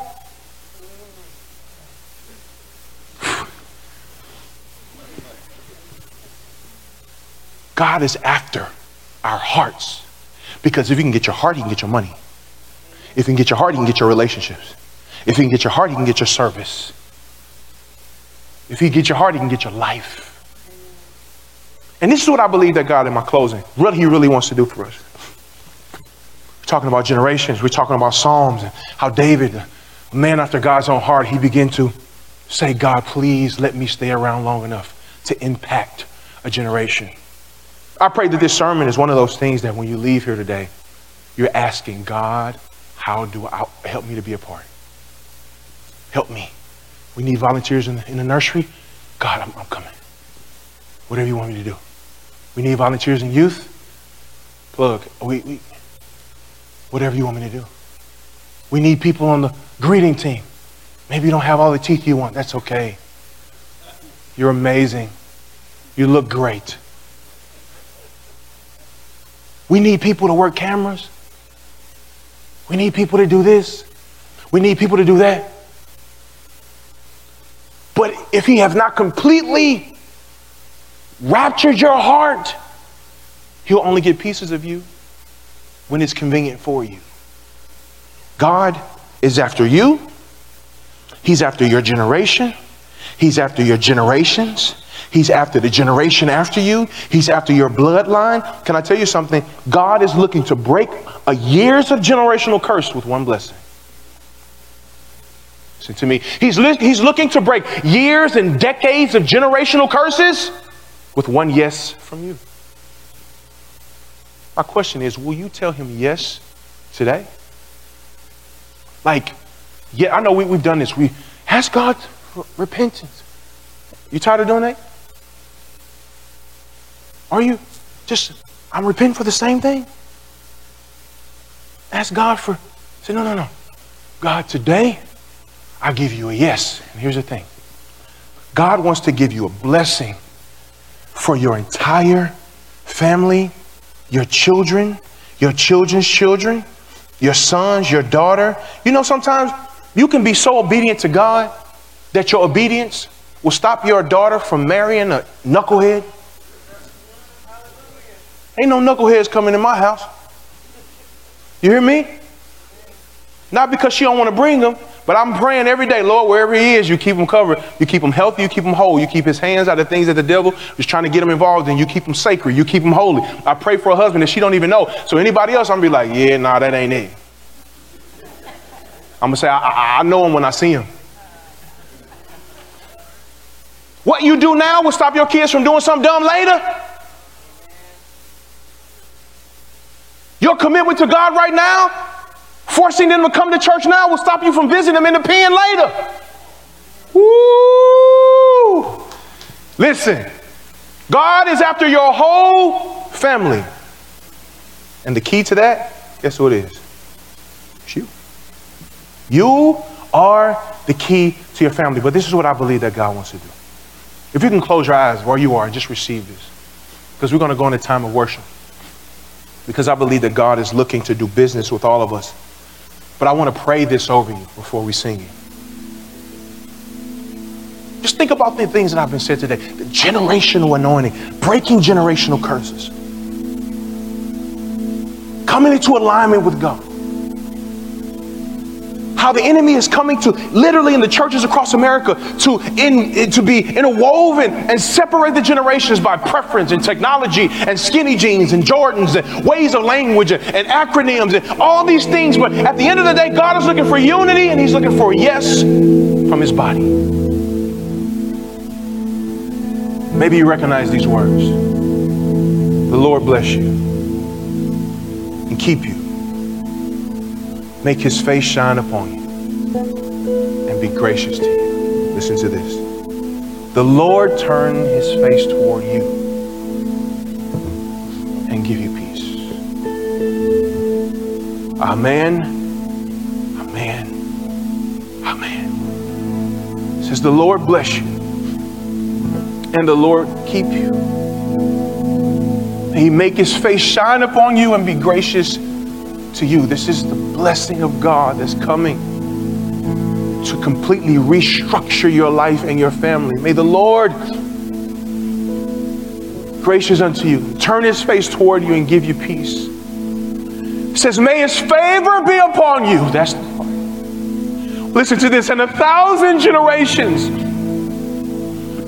God is after our hearts. Because if you can get your heart, you can get your money. If you can get your heart, you can get your relationships. If you can get your heart, you can get your service. If you get your heart, you can get your life. And this is what I believe that God, in my closing, really, He really wants to do for us. We're talking about generations. We're talking about Psalms and how David, a man after God's own heart, he began to say, God, please let me stay around long enough to impact a generation. I pray that this sermon is one of those things that when you leave here today, you're asking God, how do I help me to be a part? Help me. We need volunteers in the, in the nursery. God, I'm, I'm coming. Whatever you want me to do. We need volunteers in youth. Look, we, we, whatever you want me to do. We need people on the greeting team. Maybe you don't have all the teeth you want. That's okay. You're amazing. You look great. We need people to work cameras. We need people to do this. We need people to do that. But if he has not completely raptured your heart, he'll only get pieces of you when it's convenient for you. God is after you. He's after your generation. He's after your generations. He's after the generation after you. He's after your bloodline. Can I tell you something? God is looking to break a years of generational curse with one blessing. Listen to me. He's, li- he's looking to break years and decades of generational curses with one yes from you. My question is will you tell him yes today? Like, yeah, I know we, we've done this. We ask God for repentance. You tired of doing that? Are you just, I'm repenting for the same thing? Ask God for, say, no, no, no. God, today, I give you a yes. And here's the thing God wants to give you a blessing for your entire family, your children, your children's children, your sons, your daughter. You know, sometimes you can be so obedient to God that your obedience will stop your daughter from marrying a knucklehead. Ain't no knuckleheads coming in my house. You hear me? Not because she don't want to bring them, but I'm praying every day, Lord, wherever he is, you keep him covered. You keep him healthy. You keep him whole. You keep his hands out of things that the devil is trying to get him involved in. You keep him sacred. You keep him holy. I pray for a husband that she don't even know. So anybody else, I'm going to be like, yeah, nah, that ain't it. I'm going to say, I, I, I know him when I see him. What you do now will stop your kids from doing something dumb later. Your commitment to God right now, forcing them to come to church now, will stop you from visiting them in the pen later. Woo! Listen, God is after your whole family. And the key to that, guess what it is? It's you. You are the key to your family. But this is what I believe that God wants to do. If you can close your eyes where you are and just receive this, because we're going to go into time of worship. Because I believe that God is looking to do business with all of us. But I want to pray this over you before we sing it. Just think about the things that I've been said today. The generational anointing, breaking generational curses. Coming into alignment with God how the enemy is coming to literally in the churches across America to in to be interwoven and separate the generations by preference and technology and skinny jeans and Jordans and ways of language and, and acronyms and all these things. But at the end of the day, God is looking for unity and He's looking for yes from His body. Maybe you recognize these words. The Lord bless you and keep you make his face shine upon you and be gracious to you. Listen to this. The Lord turn his face toward you and give you peace. Amen. Amen. Amen. It says the Lord bless you and the Lord keep you. He make his face shine upon you and be gracious to you. This is the blessing of God that's coming to completely restructure your life and your family. May the Lord, gracious unto you, turn his face toward you and give you peace. It says, May his favor be upon you. That's the part. Listen to this, and a thousand generations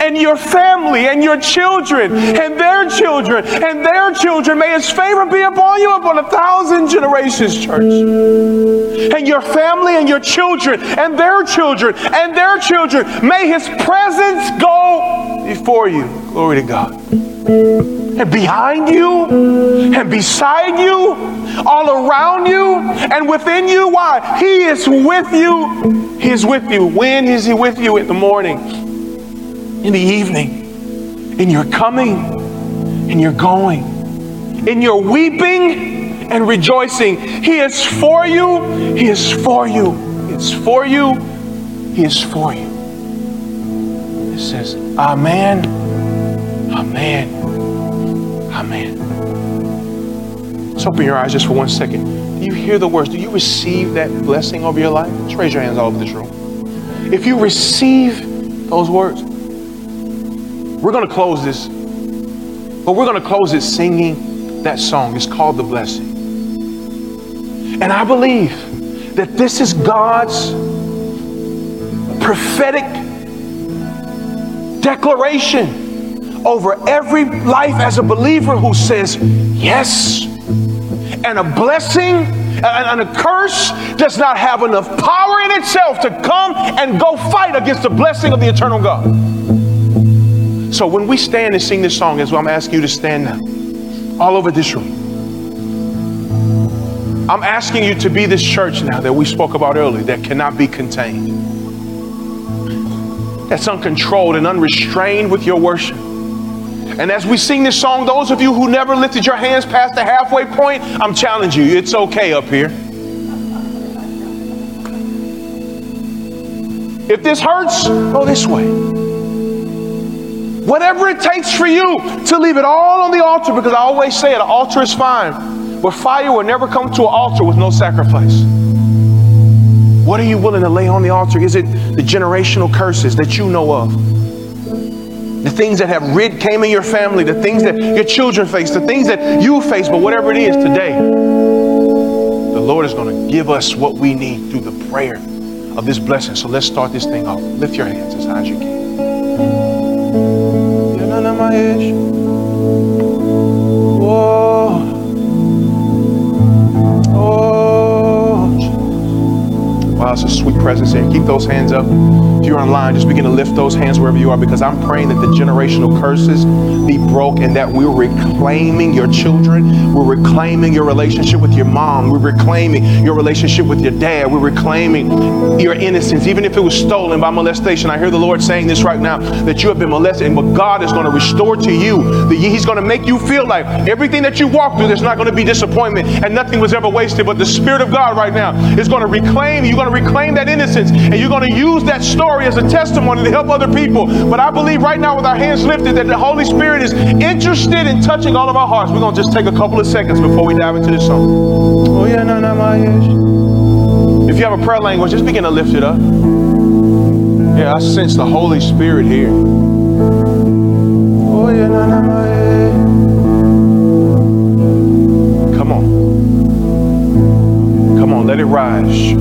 and your family and your children and their children and their children. May his favor be upon you upon a thousand generations, church. And your family and your children and their children and their children. May his presence go before you. Glory to God. And behind you and beside you, all around you and within you. Why? He is with you. He is with you. When is he with you? In the morning in the evening, in your coming, in your going, in your weeping and rejoicing. He is for you. He is for you. It's for you. He is for you. It says, Amen, Amen, Amen. Let's open your eyes just for one second. Do you hear the words? Do you receive that blessing over your life? Let's raise your hands all over this room. If you receive those words, we're going to close this, but we're going to close it singing that song. It's called The Blessing. And I believe that this is God's prophetic declaration over every life as a believer who says yes. And a blessing and a curse does not have enough power in itself to come and go fight against the blessing of the eternal God. So when we stand and sing this song, as well, I'm asking you to stand now, all over this room. I'm asking you to be this church now that we spoke about earlier that cannot be contained, that's uncontrolled and unrestrained with your worship. And as we sing this song, those of you who never lifted your hands past the halfway point, I'm challenging you. It's okay up here. If this hurts, go this way. Whatever it takes for you to leave it all on the altar, because I always say it, an altar is fine, but fire will never come to an altar with no sacrifice. What are you willing to lay on the altar? Is it the generational curses that you know of? The things that have rid came in your family, the things that your children face, the things that you face, but whatever it is today, the Lord is going to give us what we need through the prayer of this blessing. So let's start this thing off. Lift your hands as high as you can. Wow, a sweet presence here. Keep those hands up. If you're online, just begin to lift those hands wherever you are because I'm praying that the generational curses be broke and that we're reclaiming your children. We're reclaiming your relationship with your mom. We're reclaiming your relationship with your dad. We're reclaiming your innocence, even if it was stolen by molestation. I hear the Lord saying this right now that you have been molested, and what God is going to restore to you, He's going to make you feel like everything that you walk through, there's not going to be disappointment and nothing was ever wasted. But the Spirit of God right now is going to reclaim you. You're going to reclaim that innocence. And you're going to use that story as a testimony to help other people. But I believe right now, with our hands lifted, that the Holy Spirit is interested in touching all of our hearts. We're going to just take a couple of seconds before we dive into this song. Oh, yeah, no, no, my If you have a prayer language, just begin to lift it up. Yeah, I sense the Holy Spirit here. Oh, yeah, no, no, my Come on, let it rise, church.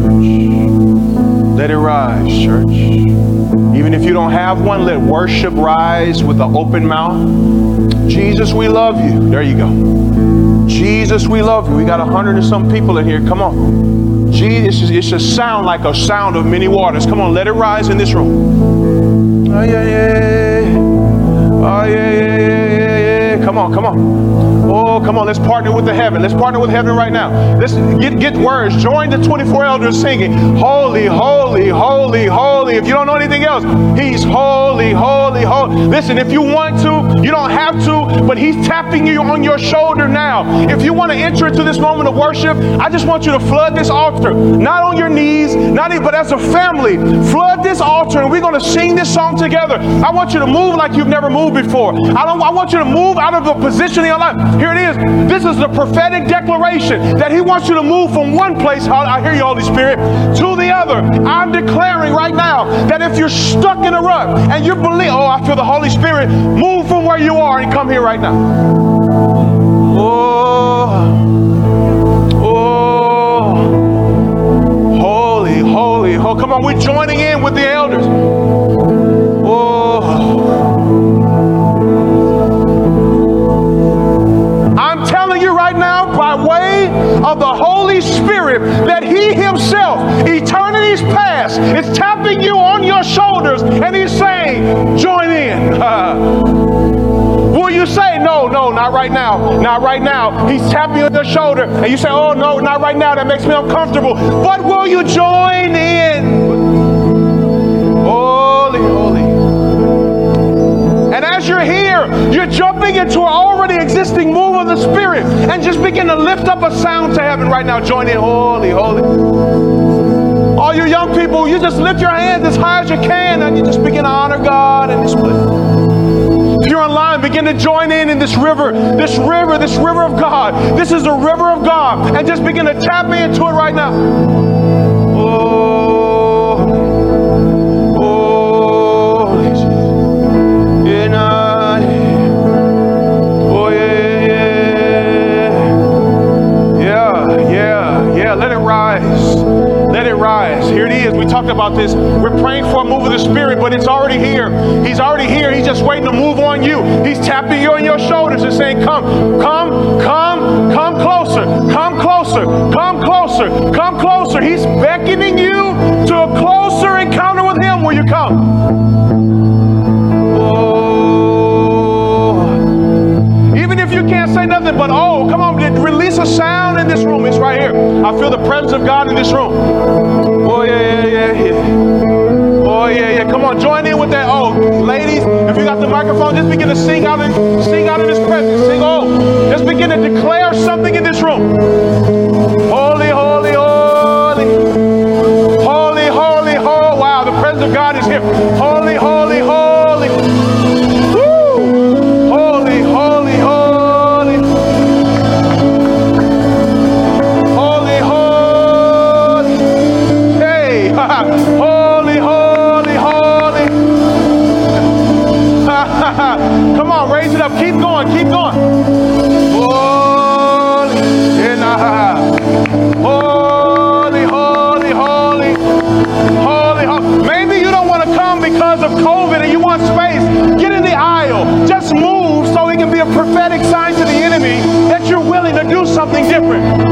Let it rise, church. Even if you don't have one, let worship rise with an open mouth. Jesus, we love you. There you go. Jesus, we love you. We got a hundred and some people in here. Come on. Jesus, it should sound like a sound of many waters. Come on, let it rise in this room. Oh, yeah, yeah. Oh, yeah, yeah, yeah, yeah, yeah. Come on, come on. Oh, come on, let's partner with the heaven. Let's partner with heaven right now. Let's get, get words. Join the 24 elders singing, Holy, holy, holy, holy. If you don't know anything else, He's holy, holy, holy. Listen, if you want to, you don't have to, but He's tapping you on your shoulder now. If you want to enter into this moment of worship, I just want you to flood this altar. Not on your knees, not even, but as a family, flood this altar and we're going to sing this song together. I want you to move like you've never moved before. I, don't, I want you to move out of a position in your life. Here it is. This is the prophetic declaration that He wants you to move from one place, I hear you, Holy Spirit, to the other. I'm declaring right now that if you're stuck in a rut and you believe, oh, I feel the Holy Spirit, move from where you are and come here right now. Oh, oh, holy, holy, oh, come on, we're joining in with the elders. Of the Holy Spirit that He Himself, eternity's past, is tapping you on your shoulders and He's saying, Join in. Will you say, No, no, not right now, not right now? He's tapping you on your shoulder and you say, Oh, no, not right now, that makes me uncomfortable. But will you join in? As you're here, you're jumping into an already existing move of the Spirit and just begin to lift up a sound to heaven right now. Join in, holy, holy. All you young people, you just lift your hands as high as you can and you just begin to honor God in this place. If you're online, begin to join in in this river, this river, this river of God. This is the river of God. And just begin to tap into it right now. Talked about this. We're praying for a move of the Spirit, but it's already here. He's already here. He's just waiting to move on you. He's tapping you on your shoulders and saying, Come, come, come, come closer, come closer, come closer, come closer. He's beckoning you to a closer encounter with Him. Will you come? Oh. Even if you can't say nothing but, oh, come on, release a sound in this room. It's right here. I feel the presence of God in this room. Oh, yeah, yeah, yeah, yeah. Oh, yeah, yeah. Come on, join in with that. Oh, ladies, if you got the microphone, just begin to sing out in, sing out in His presence. Sing, oh, just begin to declare something in this room. Holy, holy, holy. Holy, holy, holy. Wow, the presence of God is here. Holy, holy, holy. Prophetic sign to the enemy that you're willing to do something different.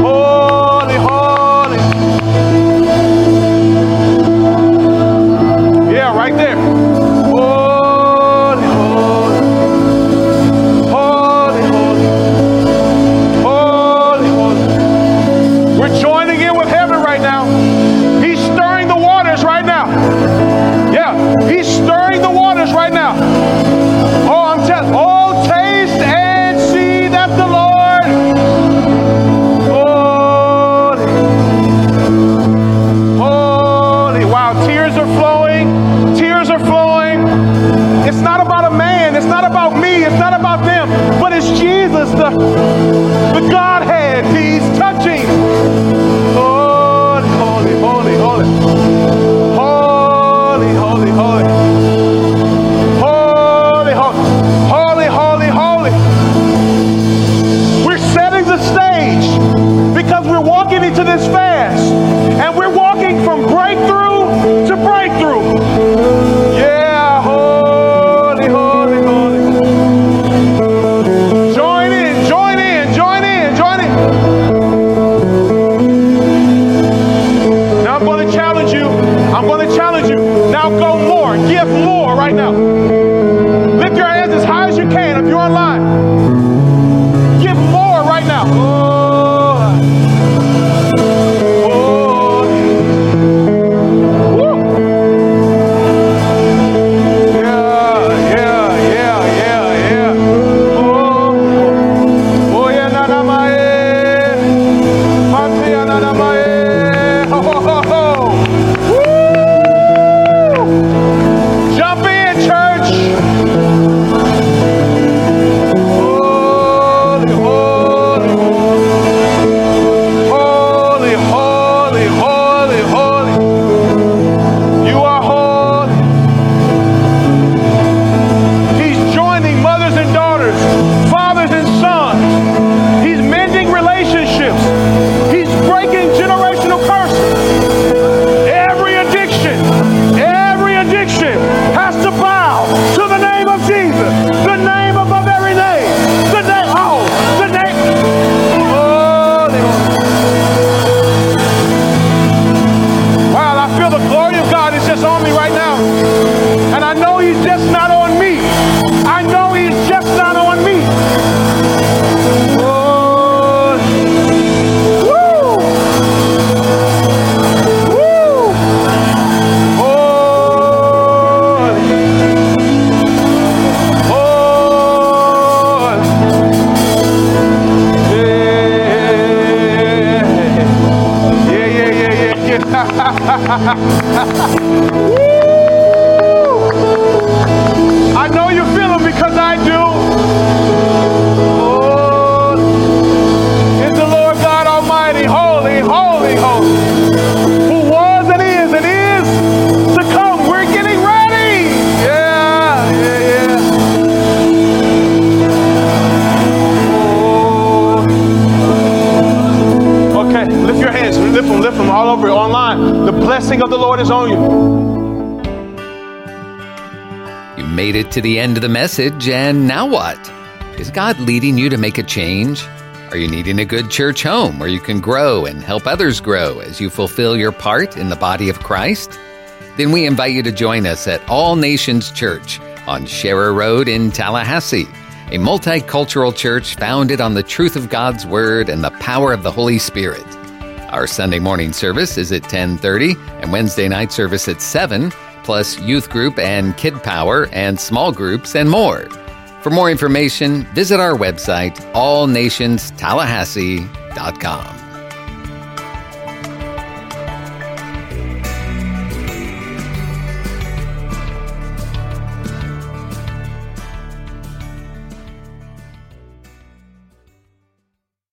to the end of the message, and now what? Is God leading you to make a change? Are you needing a good church home where you can grow and help others grow as you fulfill your part in the body of Christ? Then we invite you to join us at All Nations Church on Sharer Road in Tallahassee, a multicultural church founded on the truth of God's word and the power of the Holy Spirit. Our Sunday morning service is at 10:30 and Wednesday night service at 7 plus youth group and kid power and small groups and more. For more information, visit our website, allnationstallahassee.com.